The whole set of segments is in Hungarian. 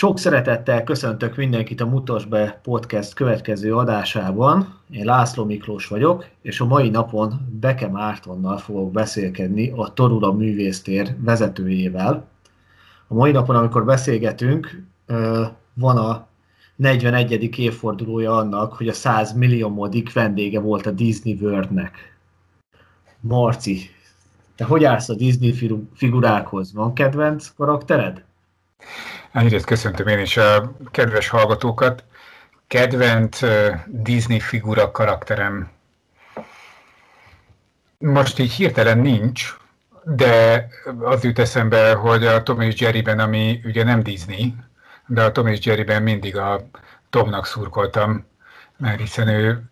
Sok szeretettel köszöntök mindenkit a Mutas be podcast következő adásában. Én László Miklós vagyok, és a mai napon Beke Mártonnal fogok beszélkedni a Torula Művésztér vezetőjével. A mai napon, amikor beszélgetünk, van a 41. évfordulója annak, hogy a 100 milliómodik vendége volt a Disney Worldnek. Marci, te hogy állsz a Disney figurákhoz? Van kedvenc karaktered? Egyrészt köszöntöm én is a kedves hallgatókat. Kedvenc Disney figura karakterem most így hirtelen nincs, de az jut eszembe, hogy a Tom és Jerryben, ami ugye nem Disney, de a Tom és Jerryben mindig a Tomnak szurkoltam, mert hiszen ő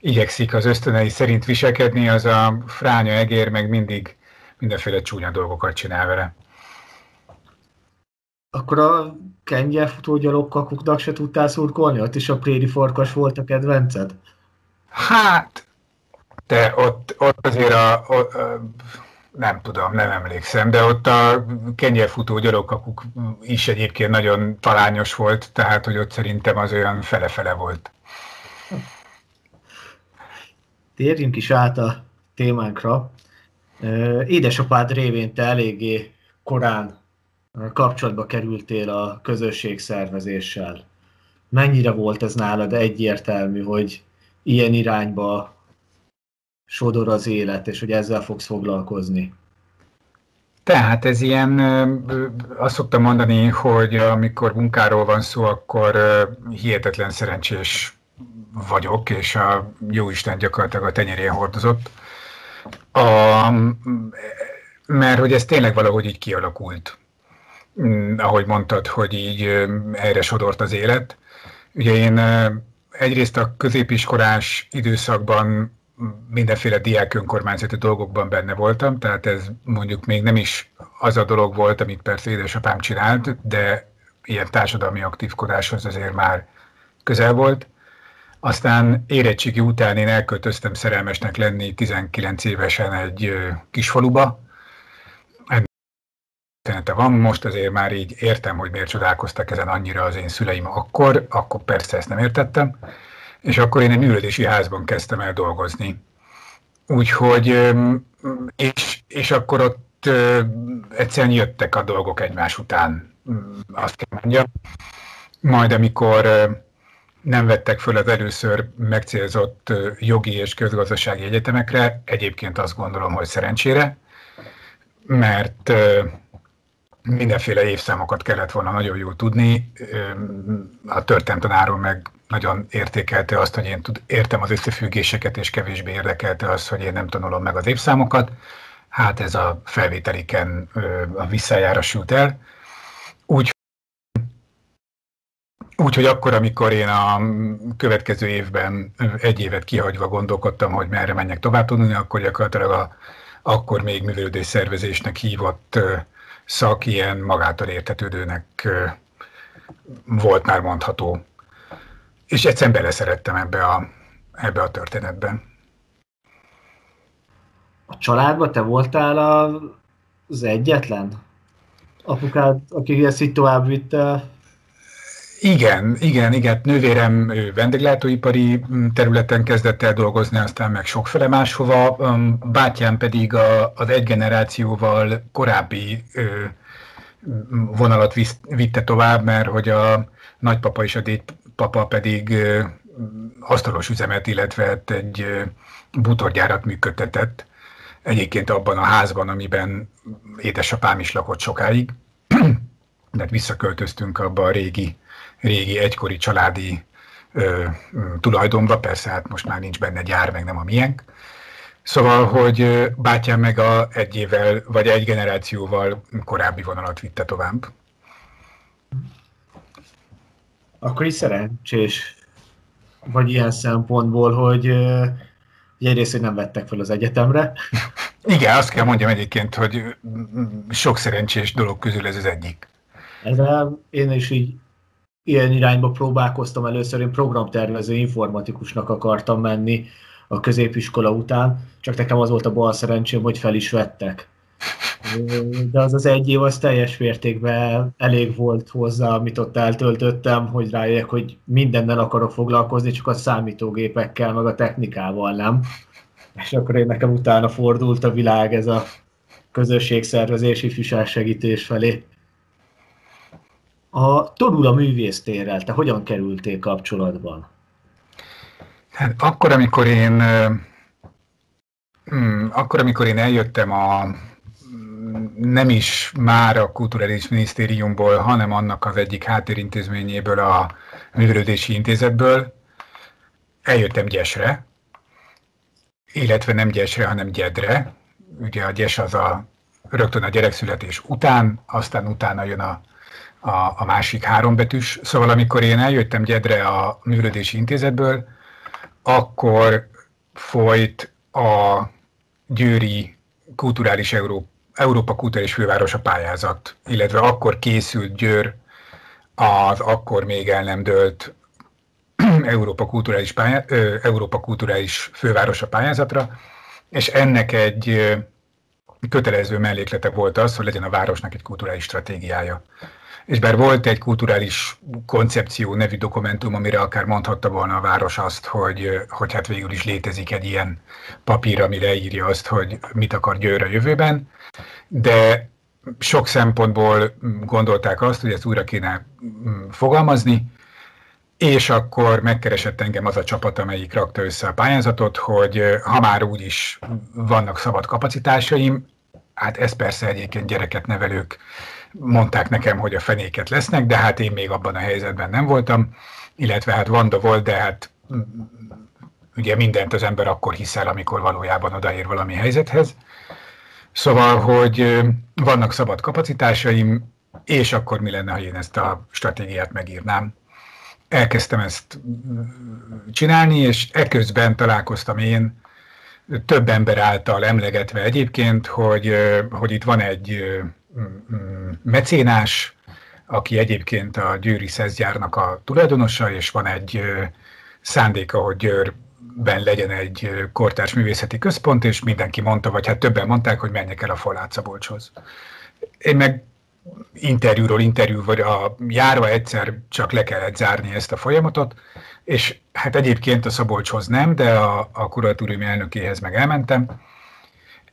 igyekszik az ösztönei szerint viselkedni, az a fránya egér meg mindig mindenféle csúnya dolgokat csinál vele. Akkor a kengyelfutó gyalogkakuknak se tudtál szurkolni? Ott is a préri farkas volt a kedvenced? Hát, de ott, ott azért a, a, a nem tudom, nem emlékszem, de ott a kenyérfutó gyalogkakuk is egyébként nagyon talányos volt, tehát hogy ott szerintem az olyan fele-fele volt. Térjünk is át a témánkra. Édesapád révén te eléggé korán kapcsolatba kerültél a közösség szervezéssel. Mennyire volt ez nálad egyértelmű, hogy ilyen irányba sodor az élet, és hogy ezzel fogsz foglalkozni? Tehát ez ilyen, azt szoktam mondani, hogy amikor munkáról van szó, akkor hihetetlen szerencsés vagyok, és a Jóisten gyakorlatilag a tenyerén hordozott. A, mert hogy ez tényleg valahogy így kialakult. Mm, ahogy mondtad, hogy így erre sodort az élet. Ugye én egyrészt a középiskolás időszakban mindenféle diák önkormányzati dolgokban benne voltam, tehát ez mondjuk még nem is az a dolog volt, amit persze édesapám csinált, de ilyen társadalmi aktívkodáshoz azért már közel volt. Aztán érettségi után én elköltöztem szerelmesnek lenni 19 évesen egy kisfaluba, története van, most azért már így értem, hogy miért csodálkoztak ezen annyira az én szüleim akkor, akkor persze ezt nem értettem, és akkor én egy művelődési házban kezdtem el dolgozni. Úgyhogy, és, és akkor ott egyszerűen jöttek a dolgok egymás után, azt kell mondjam. Majd amikor nem vettek föl az először megcélzott jogi és közgazdasági egyetemekre, egyébként azt gondolom, hogy szerencsére, mert mindenféle évszámokat kellett volna nagyon jól tudni. A történelmtanáról meg nagyon értékelte azt, hogy én tud, értem az összefüggéseket, és kevésbé érdekelte azt, hogy én nem tanulom meg az évszámokat. Hát ez a felvételiken a visszájára sült el. Úgy, Úgyhogy akkor, amikor én a következő évben egy évet kihagyva gondolkodtam, hogy merre menjek tovább tanulni, akkor gyakorlatilag a, akkor még művelődés szervezésnek hívott szak ilyen magától értetődőnek volt már mondható. És egyszerűen beleszerettem ebbe a, ebbe a történetbe. A családban te voltál az egyetlen? Apukád, aki ezt így tovább vitte igen, igen, igen. Nővérem vendéglátóipari mm, területen kezdett el dolgozni, aztán meg sokfele máshova. Bátyám pedig a, az egy generációval korábbi vonalat vitte tovább, mert hogy a nagypapa és a dédpapa pedig asztalos üzemet, illetve egy bútorgyárat működtetett. Egyébként abban a házban, amiben édesapám is lakott sokáig. De visszaköltöztünk abba a régi régi, egykori családi ö, tulajdonba, persze hát most már nincs benne gyár, meg nem a miénk. Szóval, hogy bátyám meg a egy évvel, vagy egy generációval korábbi vonalat vitte tovább. Akkor is szerencsés vagy ilyen szempontból, hogy, hogy egyrészt, hogy nem vettek fel az egyetemre. Igen, azt kell mondjam egyébként, hogy sok szerencsés dolog közül ez az egyik. Ezzel én is így ilyen irányba próbálkoztam először, én programtervező informatikusnak akartam menni a középiskola után, csak nekem az volt a bal szerencsém, hogy fel is vettek. de az az egy év az teljes mértékben elég volt hozzá, amit ott eltöltöttem, hogy rájöjjek, hogy mindennel akarok foglalkozni, csak a számítógépekkel, meg a technikával nem. És akkor én nekem utána fordult a világ ez a közösségszervezési segítés felé. A Torula művésztérrel te hogyan kerültél kapcsolatban? Hát akkor, amikor én hmm, akkor, amikor én eljöttem a nem is már a Kulturális Minisztériumból, hanem annak az egyik háttérintézményéből, a Művelődési Intézetből, eljöttem Gyesre, illetve nem Gyesre, hanem Gyedre. Ugye a Gyes az a rögtön a gyerekszületés után, aztán utána jön a, a, a másik hárombetus. Szóval amikor én eljöttem Gyedre a Művelődési Intézetből, akkor folyt a Győri Kulturális Európa Európa Kulturális Fővárosa pályázat, illetve akkor készült Győr az akkor még el nem dölt Európa Kulturális, pályá, Európa Kulturális Fővárosa pályázatra, és ennek egy kötelező melléklete volt az, hogy legyen a városnak egy kulturális stratégiája és bár volt egy kulturális koncepció nevű dokumentum, amire akár mondhatta volna a város azt, hogy, hogy hát végül is létezik egy ilyen papír, ami leírja azt, hogy mit akar Győr a jövőben, de sok szempontból gondolták azt, hogy ezt újra kéne mm, fogalmazni, és akkor megkeresett engem az a csapat, amelyik rakta össze a pályázatot, hogy ha már úgyis vannak szabad kapacitásaim, hát ez persze egyébként gyereket nevelők mondták nekem, hogy a fenéket lesznek, de hát én még abban a helyzetben nem voltam, illetve hát Vanda volt, de hát mm, ugye mindent az ember akkor hiszel, amikor valójában odaér valami helyzethez. Szóval, hogy vannak szabad kapacitásaim, és akkor mi lenne, ha én ezt a stratégiát megírnám. Elkezdtem ezt mm, csinálni, és eközben találkoztam én több ember által emlegetve egyébként, hogy, hogy itt van egy mecénás, aki egyébként a Győri Szezgyárnak a tulajdonosa, és van egy szándéka, hogy Győrben legyen egy kortárs művészeti központ, és mindenki mondta, vagy hát többen mondták, hogy menjek el a Forlát Szabolcshoz. Én meg interjúról interjú, vagy a járva egyszer csak le kellett zárni ezt a folyamatot, és hát egyébként a Szabolcshoz nem, de a, a kuratórium elnökéhez meg elmentem,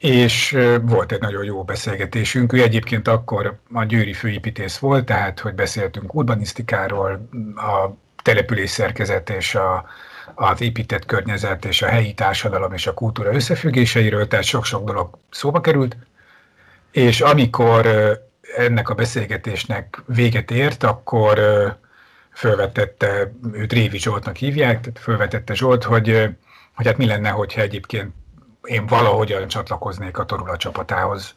és volt egy nagyon jó beszélgetésünk. Ő egyébként akkor a győri főépítész volt, tehát hogy beszéltünk urbanisztikáról, a település szerkezet és a, az épített környezet és a helyi társadalom és a kultúra összefüggéseiről, tehát sok-sok dolog szóba került. És amikor ennek a beszélgetésnek véget ért, akkor felvetette, őt Révi Zsoltnak hívják, tehát felvetette Zsolt, hogy, hogy hát mi lenne, hogyha egyébként én valahogyan csatlakoznék a Torula csapatához.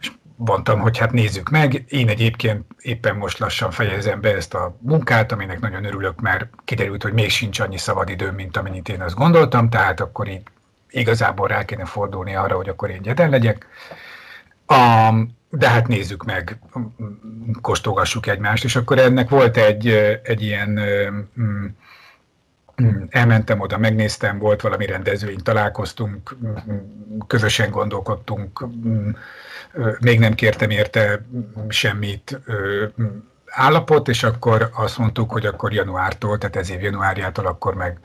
És mondtam, hogy hát nézzük meg. Én egyébként éppen most lassan fejezem be ezt a munkát, aminek nagyon örülök, mert kiderült, hogy még sincs annyi szabadidőm, mint amennyit én azt gondoltam, tehát akkor így igazából rá kéne fordulni arra, hogy akkor én gyeden legyek. A, de hát nézzük meg, kóstolgassuk egymást, és akkor ennek volt egy, egy ilyen elmentem oda, megnéztem, volt valami rendezvény, találkoztunk, közösen gondolkodtunk, még nem kértem érte semmit állapot, és akkor azt mondtuk, hogy akkor januártól, tehát ez év januárjától akkor meg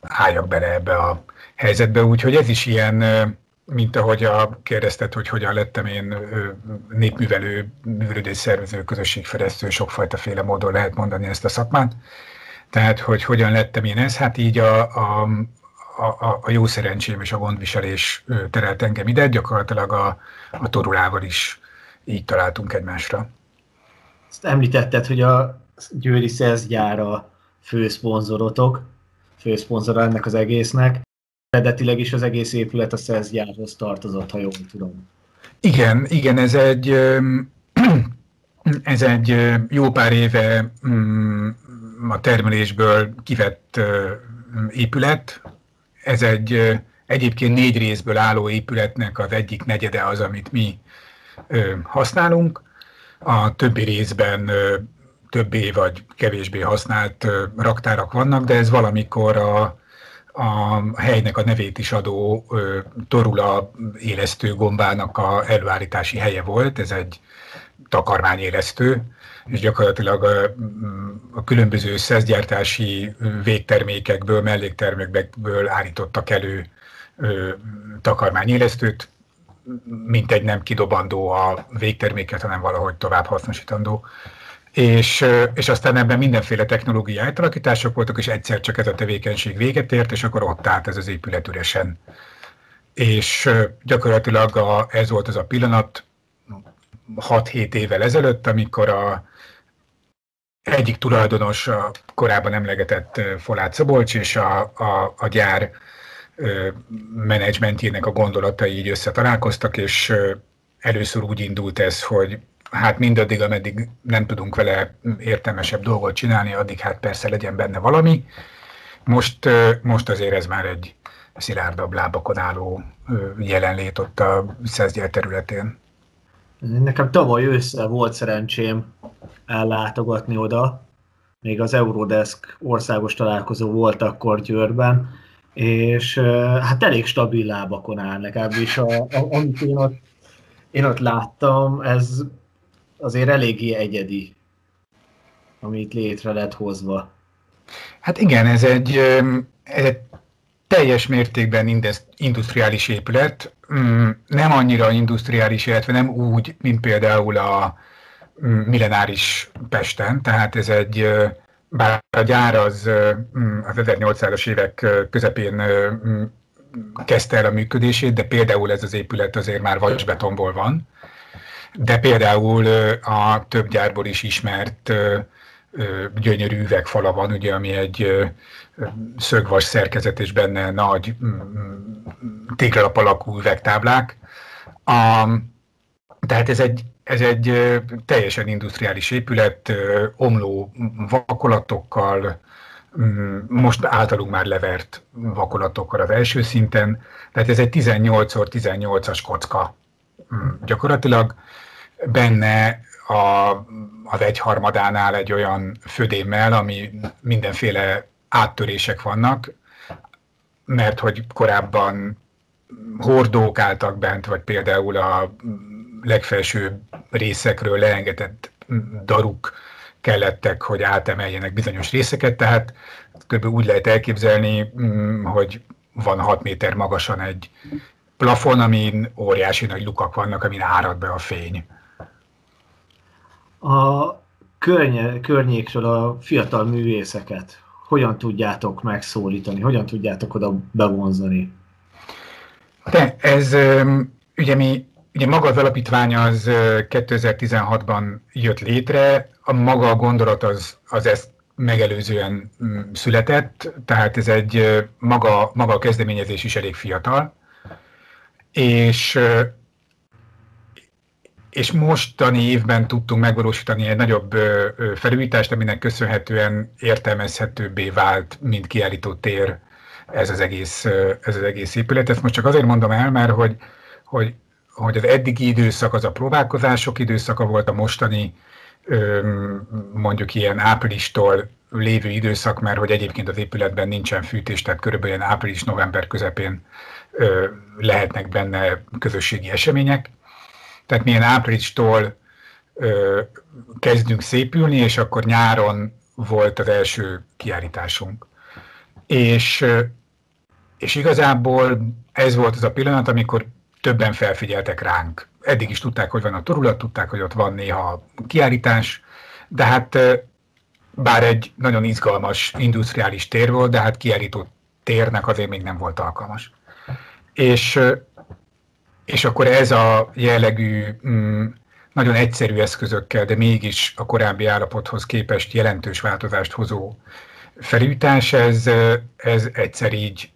álljak bele ebbe a helyzetbe, úgyhogy ez is ilyen, mint ahogy a kérdezted, hogy hogyan lettem én népművelő, művelődés szervező, közösségfejlesztő, sokfajta féle módon lehet mondani ezt a szakmát. Tehát, hogy hogyan lettem én ez, hát így a, a, a, a jó szerencsém és a gondviselés terelt engem ide, gyakorlatilag a, a torulával is így találtunk egymásra. Ezt említetted, hogy a Győri Szezgyár a főszponzorotok, főszponzora ennek az egésznek. Eredetileg is az egész épület a Szezgyárhoz tartozott, ha jól tudom. Igen, igen, ez egy, ez egy jó pár éve mm, a termelésből kivett épület. Ez egy egyébként négy részből álló épületnek az egyik negyede az, amit mi használunk. A többi részben többé vagy kevésbé használt raktárak vannak, de ez valamikor a, a helynek a nevét is adó torula élesztő gombának a előállítási helye volt, ez egy takarmányélesztő, és gyakorlatilag a, a különböző szeszgyártási végtermékekből, melléktermékekből állítottak elő takarmányélesztőt, mint egy nem kidobandó a végterméket, hanem valahogy tovább hasznosítandó. És, és aztán ebben mindenféle technológiai átalakítások voltak, és egyszer csak ez a tevékenység véget ért, és akkor ott állt ez az épület üresen. És gyakorlatilag a, ez volt az a pillanat, 6-7 évvel ezelőtt, amikor a egyik tulajdonos a korábban emlegetett Folát Szabolcs és a, a, a gyár menedzsmentjének a gondolatai így összetalálkoztak, és először úgy indult ez, hogy hát mindaddig, ameddig nem tudunk vele értelmesebb dolgot csinálni, addig hát persze legyen benne valami. Most, most azért ez már egy szilárdabb lábakon álló jelenlét ott a Szezgyel területén. Nekem tavaly ősszel volt szerencsém ellátogatni oda, még az Eurodesk országos találkozó volt akkor Győrben, és hát elég stabil lábakon áll legalábbis, a, a, amit én ott, én ott láttam, ez azért eléggé egyedi, amit létre lett hozva. Hát igen, ez egy, ez egy teljes mértékben industriális épület, mm, nem annyira industriális, illetve nem úgy, mint például a mm, millenáris Pesten, tehát ez egy, bár a gyár az mm, az 1800-as évek közepén kezdte el a működését, de például ez az épület azért már vasbetonból van, de például a több gyárból is ismert gyönyörű üvegfala van, ugye, ami egy szögvas szerkezet, és benne nagy téglalap alakú üvegtáblák. A, tehát ez egy, ez egy teljesen industriális épület, omló vakolatokkal, most általunk már levert vakolatokkal az első szinten, tehát ez egy 18x18-as kocka gyakorlatilag. Benne a, az egyharmadánál egy olyan födémmel, ami mindenféle áttörések vannak, mert hogy korábban hordók álltak bent, vagy például a legfelső részekről leengedett daruk kellettek, hogy átemeljenek bizonyos részeket, tehát kb. úgy lehet elképzelni, mm, hogy van 6 méter magasan egy plafon, amin óriási nagy lukak vannak, amin árad be a fény. A környe, környékről a fiatal művészeket hogyan tudjátok megszólítani, hogyan tudjátok oda bevonzani? De ez ugye mi, ugye maga az alapítvány az 2016-ban jött létre, a maga a gondolat az, az ezt megelőzően mm, született, tehát ez egy maga, maga a kezdeményezés is elég fiatal, és és mostani évben tudtunk megvalósítani egy nagyobb felújítást, aminek köszönhetően értelmezhetőbbé vált, mint kiállító tér ez az egész, ez az egész épület. Ezt most csak azért mondom el, mert hogy, hogy, hogy az eddigi időszak az a próbálkozások időszaka volt, a mostani mondjuk ilyen áprilistól lévő időszak, mert hogy egyébként az épületben nincsen fűtés, tehát körülbelül április-november közepén lehetnek benne közösségi események. Tehát milyen áprilistól kezdünk szépülni, és akkor nyáron volt az első kiállításunk. És, és igazából ez volt az a pillanat, amikor többen felfigyeltek ránk. Eddig is tudták, hogy van a torulat, tudták, hogy ott van néha kiállítás, de hát bár egy nagyon izgalmas industriális tér volt, de hát kiállító térnek azért még nem volt alkalmas. És, és akkor ez a jellegű, mm, nagyon egyszerű eszközökkel, de mégis a korábbi állapothoz képest jelentős változást hozó felújítás, ez, ez egyszer így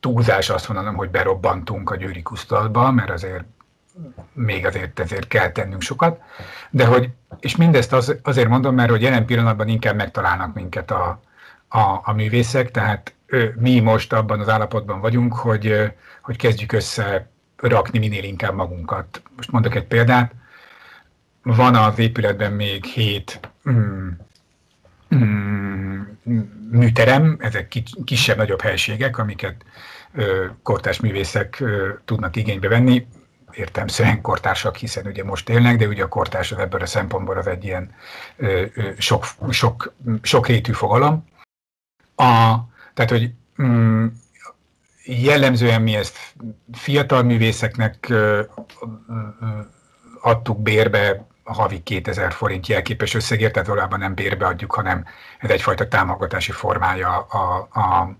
túlzás azt mondanom, hogy berobbantunk a győri kusztalatba, mert azért még azért ezért kell tennünk sokat, de hogy, és mindezt az, azért mondom, mert hogy jelen pillanatban inkább megtalálnak minket a, a, a művészek, tehát mi most abban az állapotban vagyunk, hogy, hogy kezdjük össze rakni minél inkább magunkat. Most mondok egy példát. Van az épületben még hét mm, mm, műterem, ezek kisebb-nagyobb helységek, amiket kortás művészek tudnak igénybe venni, értelmszerűen kortársak, hiszen ugye most élnek, de ugye a kortárs ebből a szempontból az egy ilyen sok, sok, sok rétű fogalom. A, tehát, hogy mm, jellemzően mi ezt fiatal művészeknek adtuk bérbe havi 2000 forint jelképes összegért, tehát valójában nem bérbe adjuk, hanem ez egyfajta támogatási formája a, a,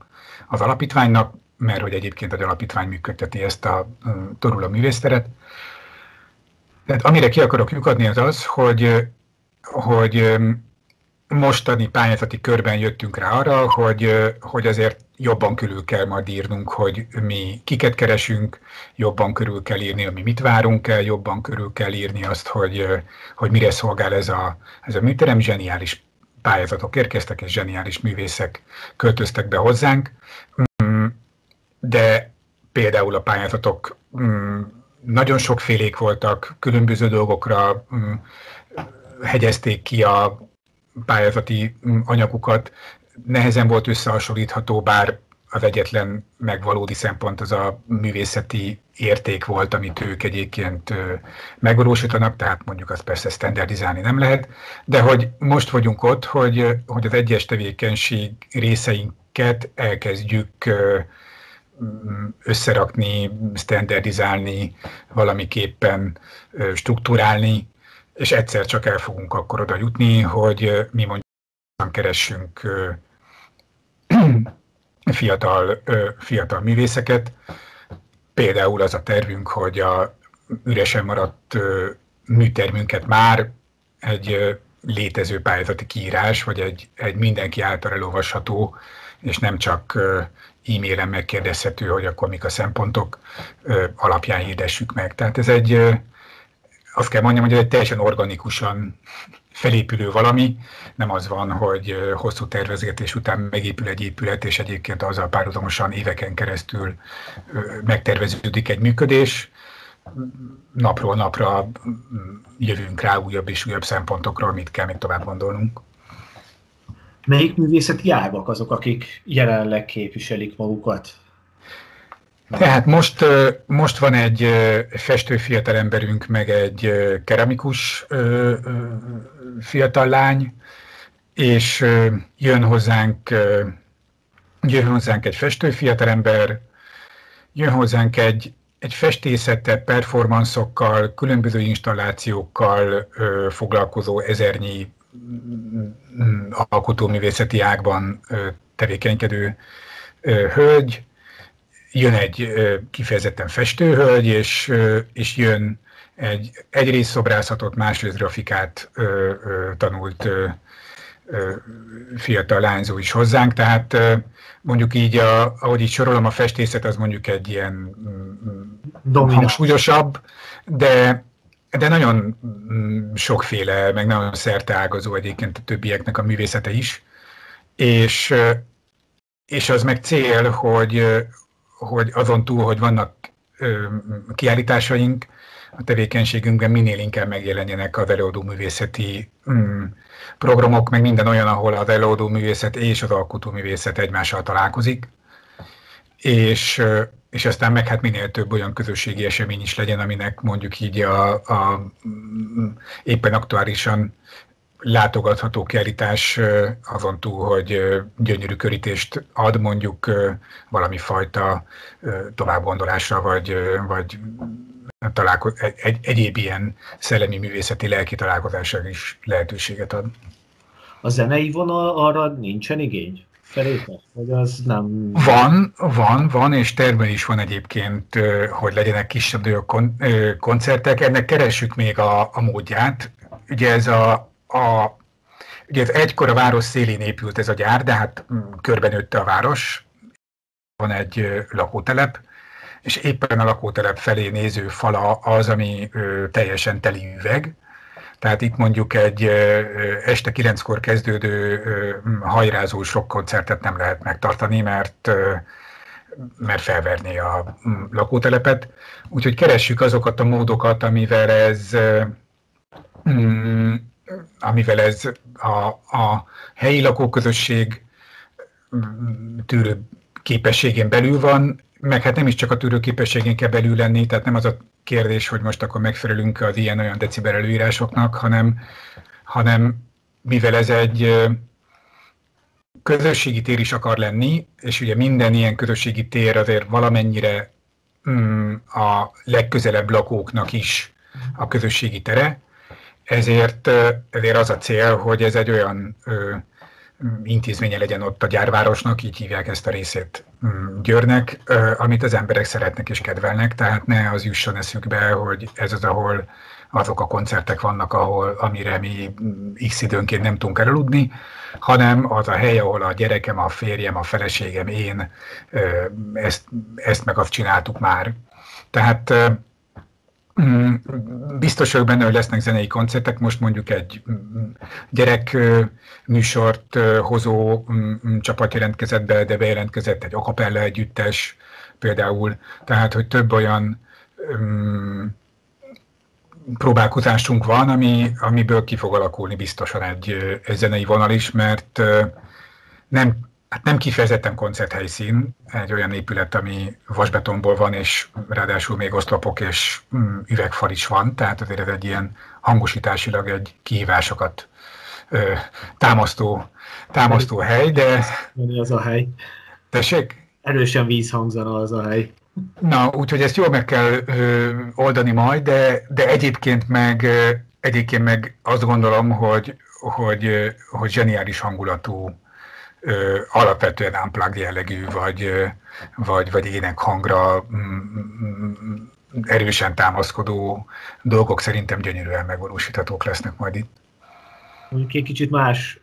az alapítványnak, mert hogy egyébként egy alapítvány működteti ezt a Torula művészteret. Tehát amire ki akarok lyukadni az az, hogy, hogy mostani pályázati körben jöttünk rá arra, hogy, hogy azért jobban körül kell majd írnunk, hogy mi kiket keresünk, jobban körül kell írni, mi mit várunk el, jobban körül kell írni azt, hogy, hogy mire szolgál ez a, ez a műterem. Zseniális pályázatok érkeztek, és zseniális művészek költöztek be hozzánk, mm, de például a pályázatok mm, nagyon sokfélék voltak, különböző dolgokra mm, hegyezték ki a pályázati anyagukat, nehezen volt összehasonlítható, bár az egyetlen megvalódi szempont az a művészeti érték volt, amit ők egyébként megvalósítanak, tehát mondjuk azt persze standardizálni nem lehet, de hogy most vagyunk ott, hogy, hogy az egyes tevékenység részeinket elkezdjük összerakni, standardizálni, valamiképpen struktúrálni, és egyszer csak el fogunk akkor oda jutni, hogy mi mondjuk keressünk fiatal, fiatal művészeket. Például az a tervünk, hogy a üresen maradt műtermünket már egy létező pályázati kiírás, vagy egy, egy mindenki által elolvasható, és nem csak e-mailen megkérdezhető, hogy akkor mik a szempontok alapján hirdessük meg. Tehát ez egy, azt kell mondjam, hogy egy teljesen organikusan felépülő valami, nem az van, hogy hosszú tervezgetés után megépül egy épület, és egyébként azzal párhuzamosan éveken keresztül megterveződik egy működés. Napról napra jövünk rá újabb és újabb szempontokra, amit kell még tovább gondolnunk. Melyik művészeti ágak azok, akik jelenleg képviselik magukat tehát most, most van egy festő fiatalemberünk, meg egy keramikus fiatal lány, és jön hozzánk, jön hozzánk egy festő fiatalember, jön hozzánk egy, egy festészete, performanszokkal, különböző installációkkal foglalkozó ezernyi mm, alkotóművészeti ágban tevékenykedő hölgy, jön egy kifejezetten festőhölgy, és, és jön egy egyrészt szobrászatot, másrészt grafikát ö, ö, tanult ö, ö, fiatal lányzó is hozzánk, tehát ö, mondjuk így, a, ahogy így sorolom, a festészet az mondjuk egy ilyen mm, Dominant. hangsúlyosabb, de, de nagyon mm, sokféle, meg nagyon szerteágazó egyébként a többieknek a művészete is, és, és az meg cél, hogy, hogy azon túl, hogy vannak kiállításaink, a tevékenységünkben minél inkább megjelenjenek az előadó művészeti mm, programok, meg minden olyan, ahol az előadó művészet és az alkotó művészet egymással találkozik, és, és aztán meg hát minél több olyan közösségi esemény is legyen, aminek mondjuk így a, a éppen aktuálisan látogatható kiállítás azon túl, hogy gyönyörű körítést ad mondjuk valami fajta továbbgondolásra, vagy, vagy találko- egy, egy, egyéb ilyen szellemi művészeti lelki találkozásra is lehetőséget ad. A zenei vonal arra nincsen igény? Feléte? Vagy az nem... Van, van, van, és terve is van egyébként, hogy legyenek kisebb kon- koncertek. Ennek keressük még a, a módját. Ugye ez a, a Ugye egykor a város szélén épült ez a gyár, de hát mm, körbenőtte a város. Van egy lakótelep, és éppen a lakótelep felé néző fala az, ami ö, teljesen teli üveg. Tehát itt mondjuk egy ö, este kilenckor kezdődő ö, hajrázó sok koncertet nem lehet megtartani, mert ö, mert felverné a lakótelepet. Úgyhogy keressük azokat a módokat, amivel ez, mm, amivel ez a, a helyi lakóközösség tűrő képességén belül van, meg hát nem is csak a tűrő képességén kell belül lenni, tehát nem az a kérdés, hogy most akkor megfelelünk az ilyen-olyan decibel előírásoknak, hanem, hanem mivel ez egy közösségi tér is akar lenni, és ugye minden ilyen közösségi tér azért valamennyire mm, a legközelebb lakóknak is a közösségi tere, ezért, ezért az a cél, hogy ez egy olyan ö, intézménye legyen ott a gyárvárosnak, így hívják ezt a részét mm, Győrnek, ö, amit az emberek szeretnek és kedvelnek, tehát ne az jusson eszükbe, hogy ez az, ahol azok a koncertek vannak, ahol, amire mi x időnként nem tudunk elaludni, hanem az a hely, ahol a gyerekem, a férjem, a feleségem, én ezt, ezt meg azt csináltuk már. Tehát mm, biztos vagyok benne, hogy lesznek zenei koncertek, most mondjuk egy mm, gyerek műsort hozó mm, csapat jelentkezett be, de bejelentkezett egy akapella együttes például, tehát hogy több olyan próbálkozásunk van, ami, amiből ki fog alakulni biztosan egy, egy zenei vonal is, mert nem, hát nem kifejezetten koncerthelyszín, egy olyan épület, ami vasbetonból van, és ráadásul még oszlopok és mm, üvegfal is van, tehát azért ez egy ilyen hangosításilag egy kihívásokat ö, támasztó, támasztó hely, de... Az a hely? Tessék? Erősen vízhangzana az a hely. Na, úgyhogy ezt jól meg kell ö, oldani majd, de, de egyébként meg egyébként meg azt gondolom, hogy, hogy, hogy zseniális hangulatú, ö, alapvetően unplugged jellegű, vagy, vagy, vagy énekhangra mm, erősen támaszkodó dolgok szerintem gyönyörűen megvalósíthatók lesznek majd itt. Mondjuk egy kicsit más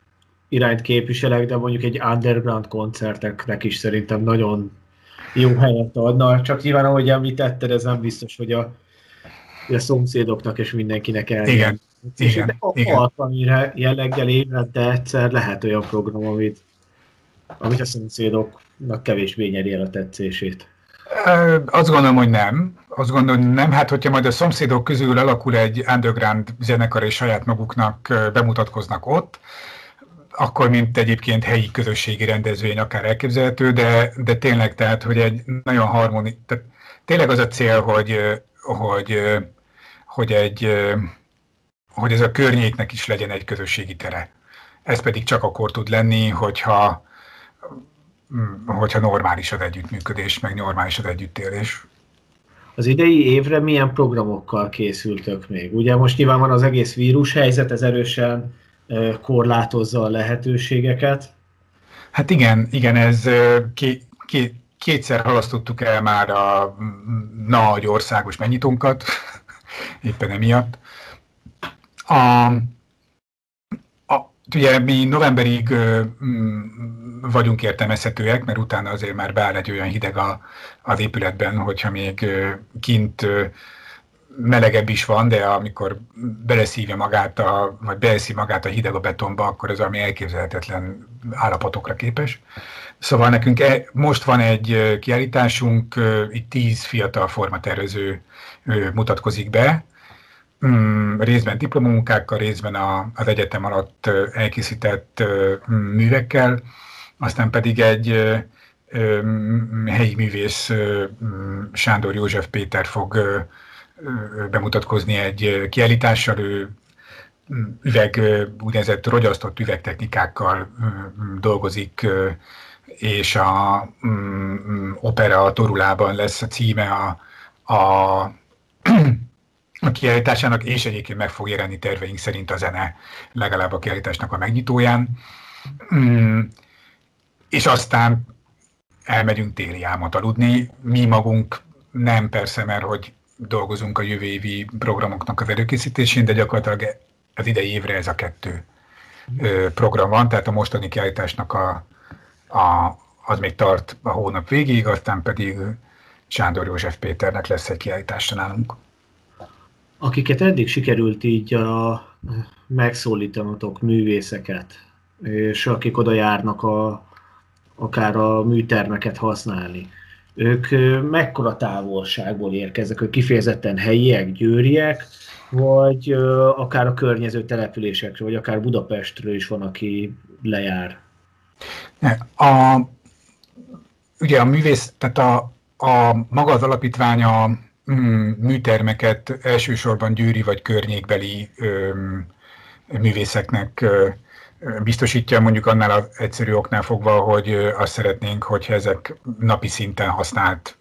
irányt képviselek, de mondjuk egy underground koncerteknek is szerintem nagyon jó helyet adna, csak nyilván ahogy említetted, ez nem biztos, hogy a, a szomszédoknak és mindenkinek el. Igen, igen, igen. alkalmire jelleggel évente egyszer lehet olyan program, amit, amit a szomszédoknak kevésbé nyeri el a tetszését. Azt gondolom, hogy nem. Azt gondolom, hogy nem. Hát, hogyha majd a szomszédok közül alakul egy underground zenekar, és saját maguknak bemutatkoznak ott, akkor, mint egyébként helyi közösségi rendezvény akár elképzelhető, de, de tényleg tehát, hogy egy nagyon harmoni, tehát tényleg az a cél, hogy, hogy, hogy, egy, hogy ez a környéknek is legyen egy közösségi tere. Ez pedig csak akkor tud lenni, hogyha, hogyha normális az együttműködés, meg normális az együttélés. Az idei évre milyen programokkal készültök még? Ugye most nyilván van az egész vírus helyzet, ez erősen korlátozza a lehetőségeket. Hát igen, igen, ez ki, ki, kétszer halasztottuk el már a nagy országos megnyitónkat, éppen emiatt. A, a, ugye mi novemberig vagyunk értelmezhetőek, mert utána azért már beáll egy olyan hideg a, az épületben, hogyha még kint melegebb is van, de amikor beleszívja magát, a, vagy beleszi magát a hideg a betonba, akkor az ami elképzelhetetlen állapotokra képes. Szóval nekünk e, most van egy kiállításunk, itt tíz fiatal formatervező mutatkozik be, mm, részben diplomunkákkal, részben az egyetem alatt elkészített művekkel, aztán pedig egy helyi művész Sándor József Péter fog bemutatkozni egy kiállítással, ő üveg, úgynevezett rogyasztott üvegtechnikákkal dolgozik, és a opera Torulában lesz a címe a, a, a kiállításának, és egyébként meg fog jelenni terveink szerint a zene legalább a kiállításnak a megnyitóján. És aztán elmegyünk téli álmot aludni. Mi magunk nem persze, mert hogy dolgozunk a jövő évi programoknak az előkészítésén, de gyakorlatilag az idei évre ez a kettő program van, tehát a mostani kiállításnak a, a, az még tart a hónap végéig, aztán pedig Sándor József Péternek lesz egy kiállítása nálunk. Akiket eddig sikerült így a megszólítanatok művészeket, és akik oda járnak a, akár a műtermeket használni, ők mekkora távolságból érkeznek, ők kifejezetten helyiek, győriek, vagy akár a környező településekről, vagy akár Budapestről is van, aki lejár? A, ugye a művész, tehát a, a maga az alapítvány a mm, műtermeket elsősorban gyűri vagy környékbeli ö, művészeknek ö, biztosítja, mondjuk annál az egyszerű oknál fogva, hogy azt szeretnénk, hogyha ezek napi szinten használt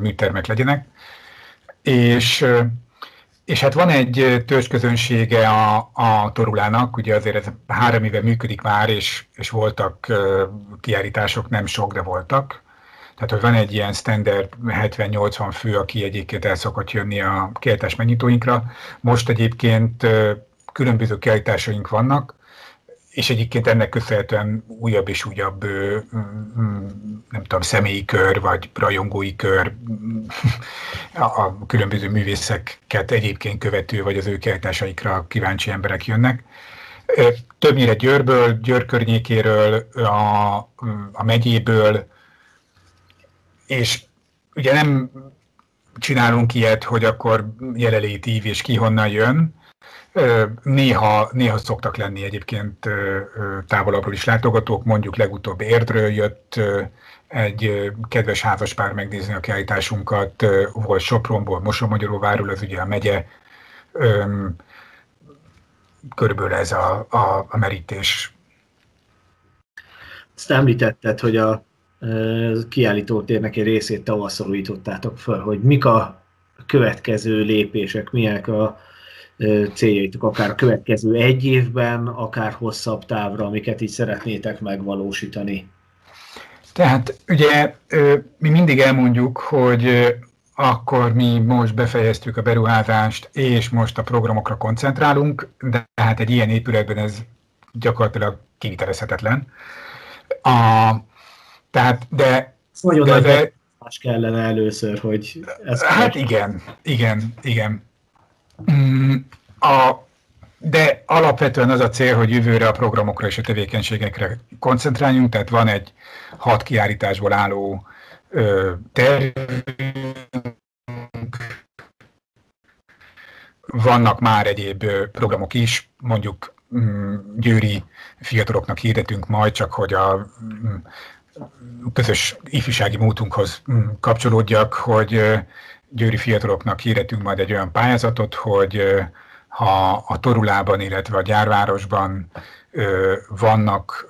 műtermek legyenek. És és hát van egy törzsközönsége a, a Torulának, ugye azért ez három éve működik már, és, és voltak kiállítások, nem sok, de voltak. Tehát, hogy van egy ilyen standard 70-80 fő, aki egyébként el szokott jönni a kiállítás megnyitóinkra. Most egyébként különböző kiállításaink vannak, és egyébként ennek köszönhetően újabb és újabb, nem tudom, személyi kör, vagy rajongói kör, a különböző művészeket egyébként követő, vagy az ő kiállításaikra kíváncsi emberek jönnek. Többnyire Győrből, Győr környékéről, a, a megyéből, és ugye nem csinálunk ilyet, hogy akkor jelenlétív és ki honnan jön, Néha, néha szoktak lenni egyébként távolabbról is látogatók, mondjuk legutóbb Érdről jött egy kedves házaspár megnézni a kiállításunkat, volt Sopronból, Mosomagyaróváról, az ugye a megye, körülbelül ez a, a, a merítés. Ezt említetted, hogy a kiállítótérnek egy részét tavaszolítottátok fel, hogy mik a következő lépések, milyenek a céljaitok, akár a következő egy évben, akár hosszabb távra, amiket így szeretnétek megvalósítani? Tehát ugye mi mindig elmondjuk, hogy akkor mi most befejeztük a beruházást, és most a programokra koncentrálunk, de hát egy ilyen épületben ez gyakorlatilag kivitelezhetetlen. A, tehát, de... Nagyon de, nagy más kellene először, hogy ez... Hát igen, igen, igen. Mm, a, de alapvetően az a cél, hogy jövőre a programokra és a tevékenységekre koncentráljunk, tehát van egy hat kiállításból álló ö, tervünk, vannak már egyéb programok is, mondjuk mm, győri fiataloknak hirdetünk majd, csak hogy a mm, közös ifjúsági mútunkhoz kapcsolódjak, hogy győri fiataloknak hirdetünk majd egy olyan pályázatot, hogy ha a Torulában, illetve a gyárvárosban vannak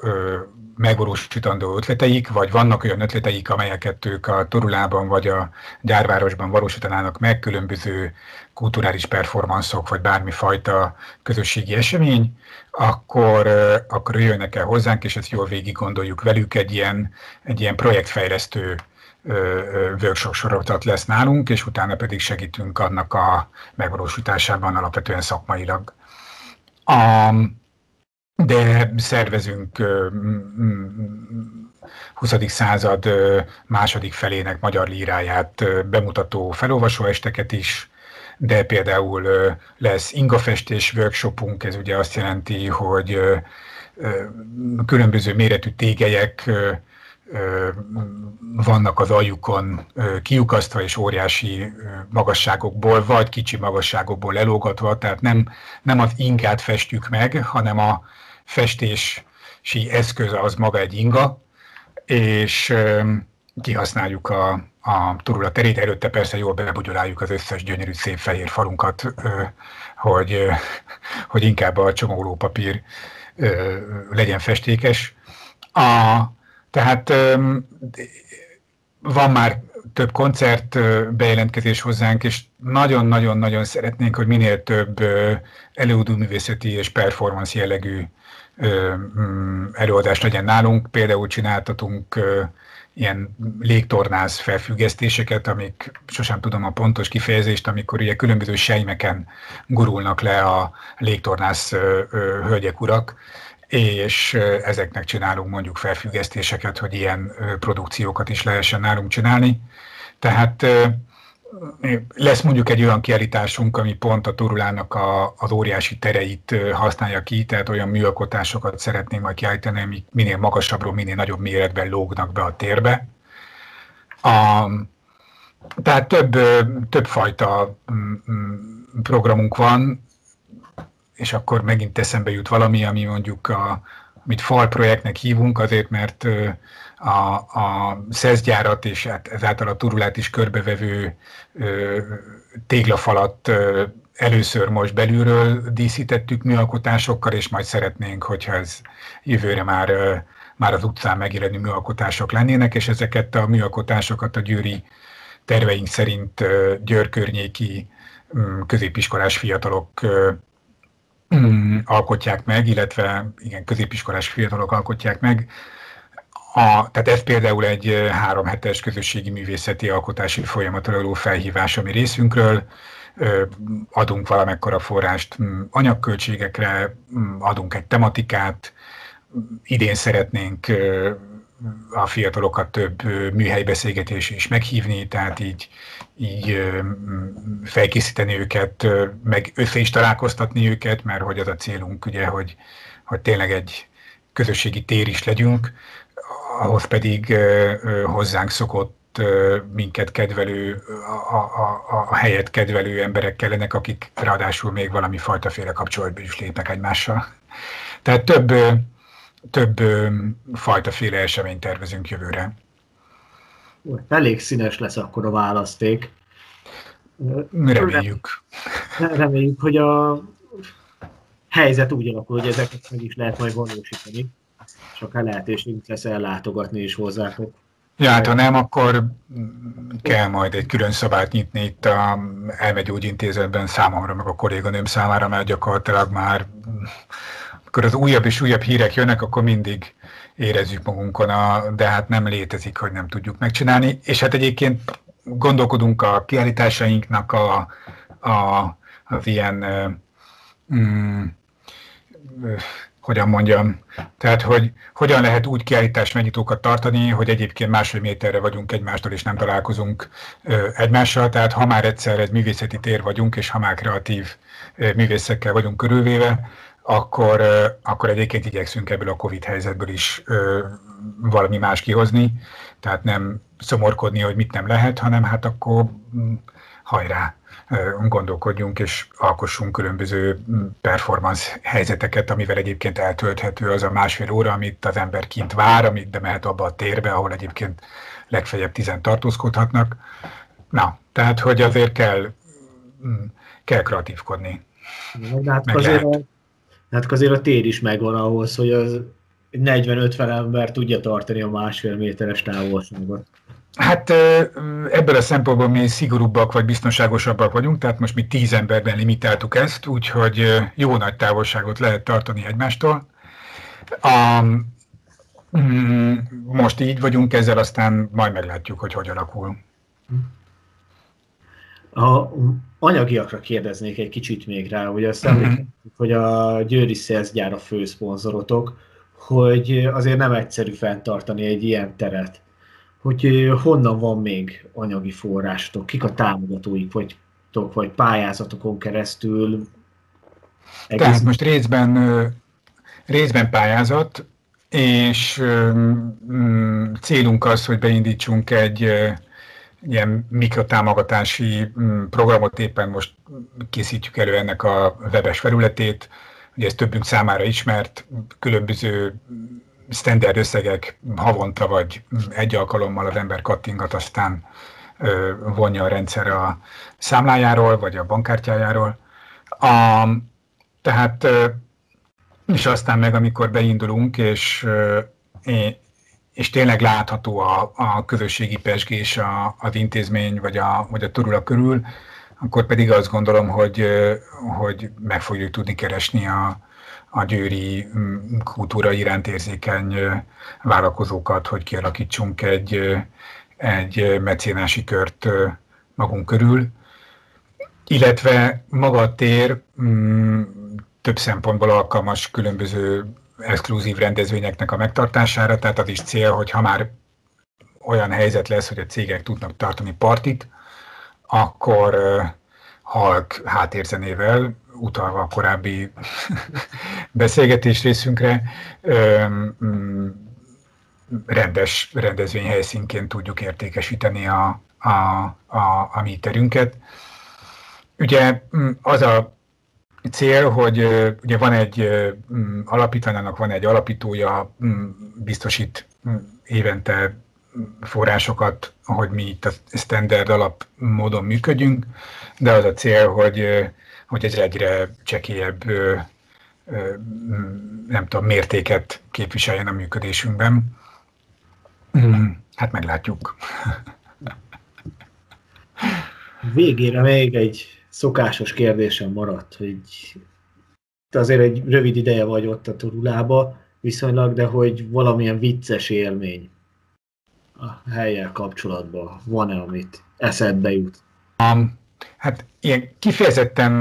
megvalósítandó ötleteik, vagy vannak olyan ötleteik, amelyeket ők a Torulában vagy a gyárvárosban valósítanának meg, különböző kulturális performanszok, vagy bármifajta közösségi esemény, akkor, akkor jönnek el hozzánk, és ezt jól végig gondoljuk velük, egy ilyen, egy ilyen projektfejlesztő workshop sorozatot lesz nálunk, és utána pedig segítünk annak a megvalósításában alapvetően szakmailag. A, de szervezünk 20. század második felének magyar líráját bemutató felolvasóesteket is, de például lesz ingafestés workshopunk, ez ugye azt jelenti, hogy különböző méretű tégelyek vannak az aljukon kiukasztva és óriási magasságokból, vagy kicsi magasságokból lelógatva, tehát nem, nem az ingát festjük meg, hanem a festési eszköz az maga egy inga, és kihasználjuk a, a turula terét, előtte persze jól bebugyoláljuk az összes gyönyörű szép fehér falunkat, hogy, hogy inkább a csomagolópapír legyen festékes. A, tehát van már több koncert bejelentkezés hozzánk, és nagyon-nagyon-nagyon szeretnénk, hogy minél több előadó művészeti és performance jellegű mm, előadás legyen nálunk. Például csináltatunk ilyen légtornáz felfüggesztéseket, amik sosem tudom a pontos kifejezést, amikor ugye különböző sejmeken gurulnak le a légtornász hölgyek, urak, és ezeknek csinálunk mondjuk felfüggesztéseket, hogy ilyen produkciókat is lehessen nálunk csinálni. Tehát lesz mondjuk egy olyan kiállításunk, ami pont a Turulának a, az óriási tereit használja ki, tehát olyan műalkotásokat szeretnénk majd kiállítani, amik minél magasabbról, minél nagyobb méretben lógnak be a térbe. A, tehát több, több fajta mm, mm, programunk van, és akkor megint eszembe jut valami, ami mondjuk a, amit fal projektnek hívunk, azért mert a, a szezgyárat és hát ezáltal a turulát is körbevevő téglafalat először most belülről díszítettük műalkotásokkal, és majd szeretnénk, hogyha ez jövőre már, már az utcán megjelenő műalkotások lennének, és ezeket a műalkotásokat a győri terveink szerint Győr környéki mm, középiskolás fiatalok alkotják meg, illetve igen, középiskolás fiatalok alkotják meg, a, tehát ez például egy három hetes közösségi művészeti alkotási folyamatra való felhívás a mi részünkről. Adunk valamekkora forrást anyagköltségekre, adunk egy tematikát, idén szeretnénk a fiatalokat több műhelybeszélgetés is meghívni, tehát így, így felkészíteni őket, meg össze is találkoztatni őket, mert hogy az a célunk ugye, hogy, hogy tényleg egy közösségi tér is legyünk, ahhoz pedig hozzánk szokott minket kedvelő, a, a, a helyet kedvelő emberek kellenek, akik ráadásul még valami fajtaféle kapcsolatban is lépnek egymással. Tehát több, több fajtaféle eseményt tervezünk jövőre. Elég színes lesz akkor a választék. Reméljük. Reméljük, hogy a helyzet úgy alakul, hogy ezeket meg is lehet majd valósítani és akár lehetőségünk lesz ellátogatni is hozzátok. Ja, hát ha nem, akkor kell majd egy külön szabályt nyitni itt a elmegyógyintézetben számomra, meg a kolléganőm számára, mert gyakorlatilag már amikor az újabb és újabb hírek jönnek, akkor mindig érezzük magunkon, a, de hát nem létezik, hogy nem tudjuk megcsinálni. És hát egyébként gondolkodunk a kiállításainknak a, a, az ilyen mm, hogyan mondjam, tehát hogy hogyan lehet úgy kiállítás megnyitókat tartani, hogy egyébként másfél méterre vagyunk egymástól, és nem találkozunk ö, egymással, tehát ha már egyszer egy művészeti tér vagyunk, és ha már kreatív ö, művészekkel vagyunk körülvéve, akkor, akkor egyébként igyekszünk ebből a Covid helyzetből is valami más kihozni, tehát nem szomorkodni, hogy mit nem lehet, hanem hát akkor hm, hajrá, gondolkodjunk és alkossunk különböző performance helyzeteket, amivel egyébként eltölthető az a másfél óra, amit az ember kint vár, amit bemehet abba a térbe, ahol egyébként legfeljebb tizen tartózkodhatnak. Na, tehát, hogy azért kell, kell kreatívkodni. Hát azért, a, hát azért a tér is megvan ahhoz, hogy az 40-50 ember tudja tartani a másfél méteres távolságot. Hát ebből a szempontból mi szigorúbbak vagy biztonságosabbak vagyunk, tehát most mi tíz emberben limitáltuk ezt, úgyhogy jó nagy távolságot lehet tartani egymástól. A, mm, most így vagyunk ezzel, aztán majd meglátjuk, hogy hogy alakul. A anyagiakra kérdeznék egy kicsit még rá, hogy azt emlékezzük, mm-hmm. hogy a Győri Szerzgyár a főszponzorotok, hogy azért nem egyszerű fenntartani egy ilyen teret hogy honnan van még anyagi forrásotok, kik a támogatóik vagytok, vagy pályázatokon keresztül? Egész... Tehát most részben, részben pályázat, és célunk az, hogy beindítsunk egy ilyen mikrotámogatási mm, programot, éppen most készítjük elő ennek a webes felületét, ugye ez többünk számára ismert, különböző standard összegek havonta vagy egy alkalommal az ember kattingat, aztán vonja a rendszer a számlájáról, vagy a bankkártyájáról. A, tehát, és aztán meg, amikor beindulunk, és, és tényleg látható a, a közösségi pesgés a, az intézmény, vagy a, vagy a turula körül, akkor pedig azt gondolom, hogy, hogy meg fogjuk tudni keresni a, a győri kultúra iránt érzékeny vállalkozókat, hogy kialakítsunk egy, egy mecénási kört magunk körül, illetve maga a tér több szempontból alkalmas különböző exkluzív rendezvényeknek a megtartására, tehát az is cél, hogy ha már olyan helyzet lesz, hogy a cégek tudnak tartani partit, akkor halk háttérzenével utalva a korábbi beszélgetés részünkre, mm, rendes rendezvényhelyszínként tudjuk értékesíteni a, a, a, a míterünket. Ugye mm, az a cél, hogy ugye van egy alapítványának van egy alapítója, biztosít évente forrásokat, hogy mi itt a standard alap módon működjünk, de az a cél, hogy, hogy ez egyre csekélyebb nem tudom, mértéket képviseljen a működésünkben. Hát meglátjuk. Végére még egy szokásos kérdésem maradt, hogy te azért egy rövid ideje vagy ott a Turulába viszonylag, de hogy valamilyen vicces élmény a helyel kapcsolatban van-e, amit eszedbe jut? Um, hát ilyen kifejezetten,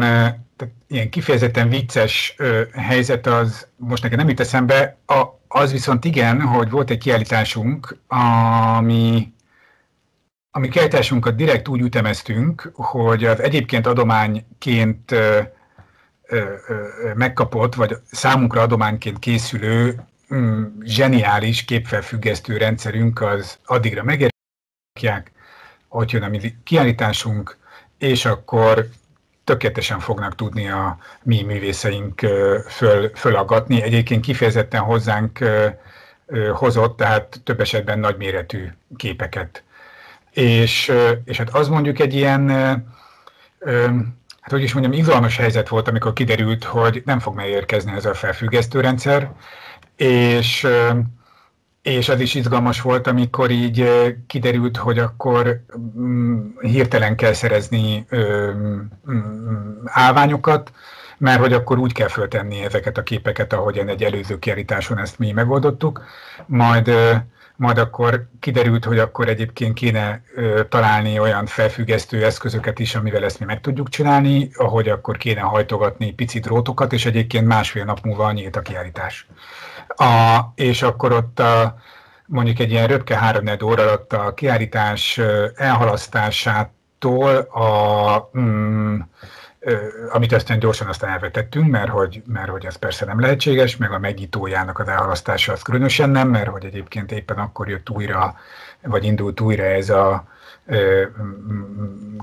tehát ilyen kifejezetten vicces ö, helyzet az most nekem nem jut eszembe, a, az viszont igen, hogy volt egy kiállításunk, ami a mi kiállításunkat direkt úgy ütemeztünk, hogy az egyébként adományként megkapott, vagy számunkra adományként készülő mm, zseniális képfelfüggesztő rendszerünk az addigra megérkezik, hogy jön a mi kiállításunk, és akkor tökéletesen fognak tudni a mi művészeink föl, fölaggatni. Egyébként kifejezetten hozzánk hozott, tehát több esetben nagyméretű képeket és, és hát az mondjuk egy ilyen, hát hogy is mondjam, izgalmas helyzet volt, amikor kiderült, hogy nem fog megérkezni ez a felfüggesztő rendszer, és, és az is izgalmas volt, amikor így kiderült, hogy akkor mm, hirtelen kell szerezni mm, állványokat, mert hogy akkor úgy kell föltenni ezeket a képeket, ahogyan egy előző kiállításon ezt mi megoldottuk, majd majd akkor kiderült, hogy akkor egyébként kéne ö, találni olyan felfüggesztő eszközöket is, amivel ezt mi meg tudjuk csinálni, ahogy akkor kéne hajtogatni pici drótokat, és egyébként másfél nap múlva nyílt a kiállítás. A, és akkor ott a, mondjuk egy ilyen röpke három óra alatt a kiállítás elhalasztásától a mm, amit aztán gyorsan aztán elvetettünk, mert hogy, mert hogy ez persze nem lehetséges, meg a megnyitójának az elhalasztása az különösen nem, mert hogy egyébként éppen akkor jött újra, vagy indult újra ez a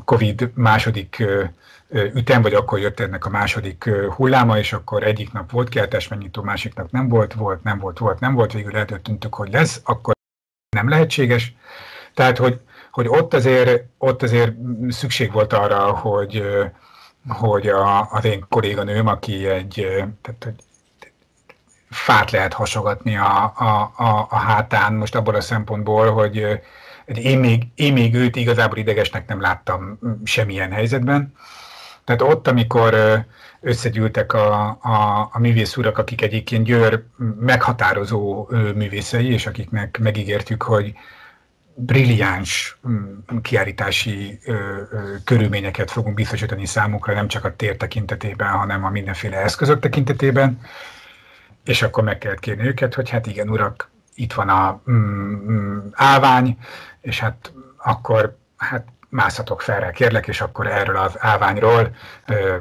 Covid második ütem, vagy akkor jött ennek a második hulláma, és akkor egyik nap volt kiáltás megnyitó, másik nap nem volt, volt, nem volt, volt, nem volt, végül eldöntöttünk, hogy lesz, akkor nem lehetséges. Tehát, hogy, hogy ott, azért, ott azért szükség volt arra, hogy, hogy a, az én kolléganőm, aki egy, tehát, hogy fát lehet hasogatni a, a, a, a hátán, most abból a szempontból, hogy én még, én még őt igazából idegesnek nem láttam semmilyen helyzetben. Tehát ott, amikor összegyűltek a, a, a művész urak, akik egyébként Győr meghatározó művészei, és akiknek megígértük, hogy brilliáns mm, kiállítási ö, ö, körülményeket fogunk biztosítani számukra, nem csak a tér tekintetében, hanem a mindenféle eszközök tekintetében. És akkor meg kellett kérni őket, hogy hát igen, urak, itt van a mm, mm, állvány, és hát akkor hát mászhatok fel rá, kérlek, és akkor erről az állványról ö,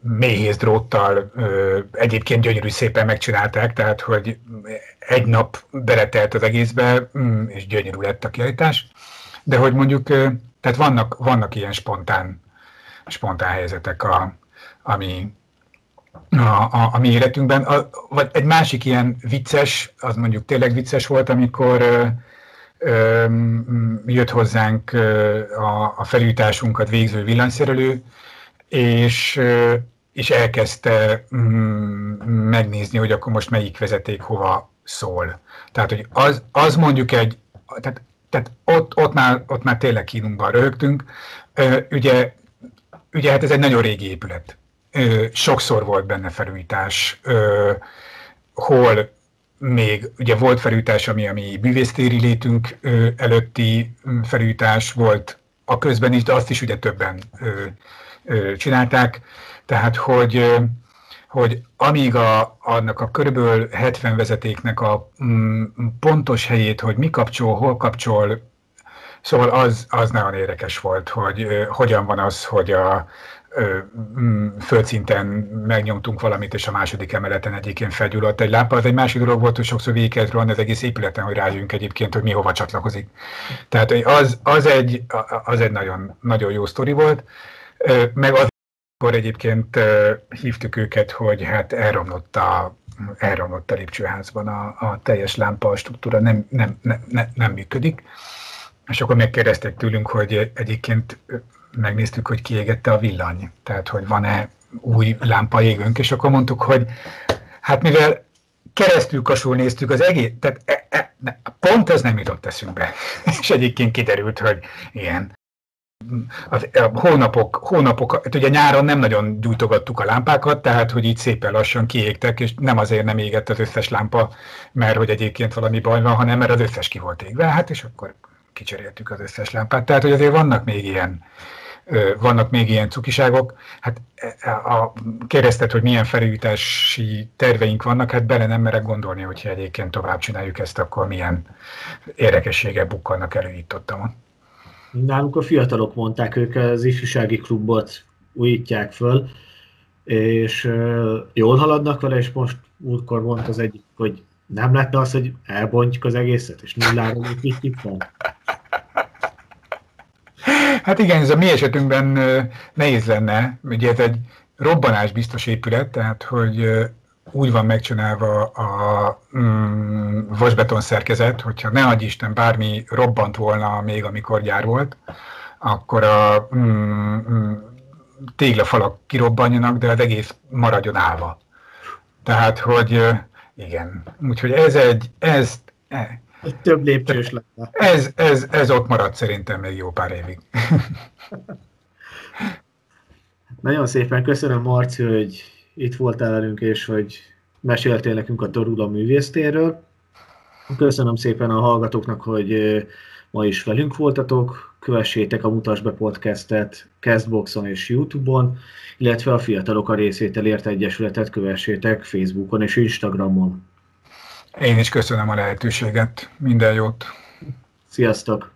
méhész dróttal egyébként gyönyörű szépen megcsinálták, tehát hogy egy nap beletelt az egészbe, mm, és gyönyörű lett a kiállítás, de hogy mondjuk, tehát vannak, vannak ilyen spontán, spontán helyzetek, a, ami a, a, a mi életünkben. A, vagy egy másik ilyen vicces, az mondjuk tényleg vicces volt, amikor jött hozzánk a, a felújításunkat végző villanyszerelő, és és elkezdte mm, megnézni, hogy akkor most melyik vezeték hova szól. Tehát, hogy az, az mondjuk egy, tehát, tehát ott, ott, már, ott már tényleg kínunkban röhögtünk. Ugye, ugye hát ez egy nagyon régi épület. Sokszor volt benne felújítás, hol még ugye volt felújítás, ami a mi bűvésztéri létünk előtti felújítás volt a közben is, de azt is ugye többen csinálták. Tehát, hogy hogy amíg a, annak a körülbelül 70 vezetéknek a pontos helyét, hogy mi kapcsol, hol kapcsol, szóval az, az nagyon érdekes volt, hogy ö, hogyan van az, hogy a földszinten megnyomtunk valamit, és a második emeleten egyébként felgyulladt egy lámpa. Az egy másik dolog volt, hogy sokszor végig kellett rohanni az egész épületen, hogy rájönk egyébként, hogy mi hova csatlakozik. Tehát az, az, egy, az egy nagyon, nagyon jó sztori volt, meg az akkor egyébként hívtuk őket, hogy hát elromlott a, elromlott a lépcsőházban a, a teljes lámpa struktúra, nem, nem, nem, nem, nem működik. És akkor megkérdezték tőlünk, hogy egyébként megnéztük, hogy kiégette a villany, tehát hogy van-e új lámpa égünk, és akkor mondtuk, hogy hát mivel keresztül kasul néztük az egész, tehát e, e, ne, pont ez nem jutott eszünkbe. és egyébként kiderült, hogy ilyen a, a hónapok, hónapok, hát ugye nyáron nem nagyon gyújtogattuk a lámpákat, tehát hogy így szépen lassan kiégtek, és nem azért nem égett az összes lámpa, mert hogy egyébként valami baj van, hanem mert az összes ki volt égve, hát és akkor kicseréltük az összes lámpát. Tehát, hogy azért vannak még ilyen, vannak még ilyen cukiságok. Hát e, a, kérdezted, hogy milyen felújítási terveink vannak, hát bele nem merek gondolni, hogyha egyébként tovább csináljuk ezt, akkor milyen érdekességek bukkannak elő itt ott. Nálunk a fiatalok mondták, ők az ifjúsági klubot újítják föl, és jól haladnak vele, és most úrkor mondta az egyik, hogy nem lehetne az, hogy elbontjuk az egészet, és nullára építjük fel? Hát igen, ez a mi esetünkben nehéz lenne, ugye ez egy robbanás biztos épület, tehát hogy úgy van megcsinálva a mm, vasbeton szerkezet, hogyha ne adj Isten bármi robbant volna még, amikor gyár volt, akkor a mm, mm, téglafalak kirobbanjanak, de az egész maradjon állva. Tehát, hogy igen, úgyhogy ez egy, ez, e, egy több lépcsős lenne. Ez, ez, ez ott marad szerintem még jó pár évig. Nagyon szépen köszönöm, Marci, hogy itt voltál velünk, és hogy meséltél nekünk a Torula művésztérről. Köszönöm szépen a hallgatóknak, hogy ma is velünk voltatok. Kövessétek a Mutas be podcastet Castboxon és Youtube-on, illetve a Fiatalok a részvételért egyesületet kövessétek Facebookon és Instagramon. Én is köszönöm a lehetőséget. Minden jót. Sziasztok!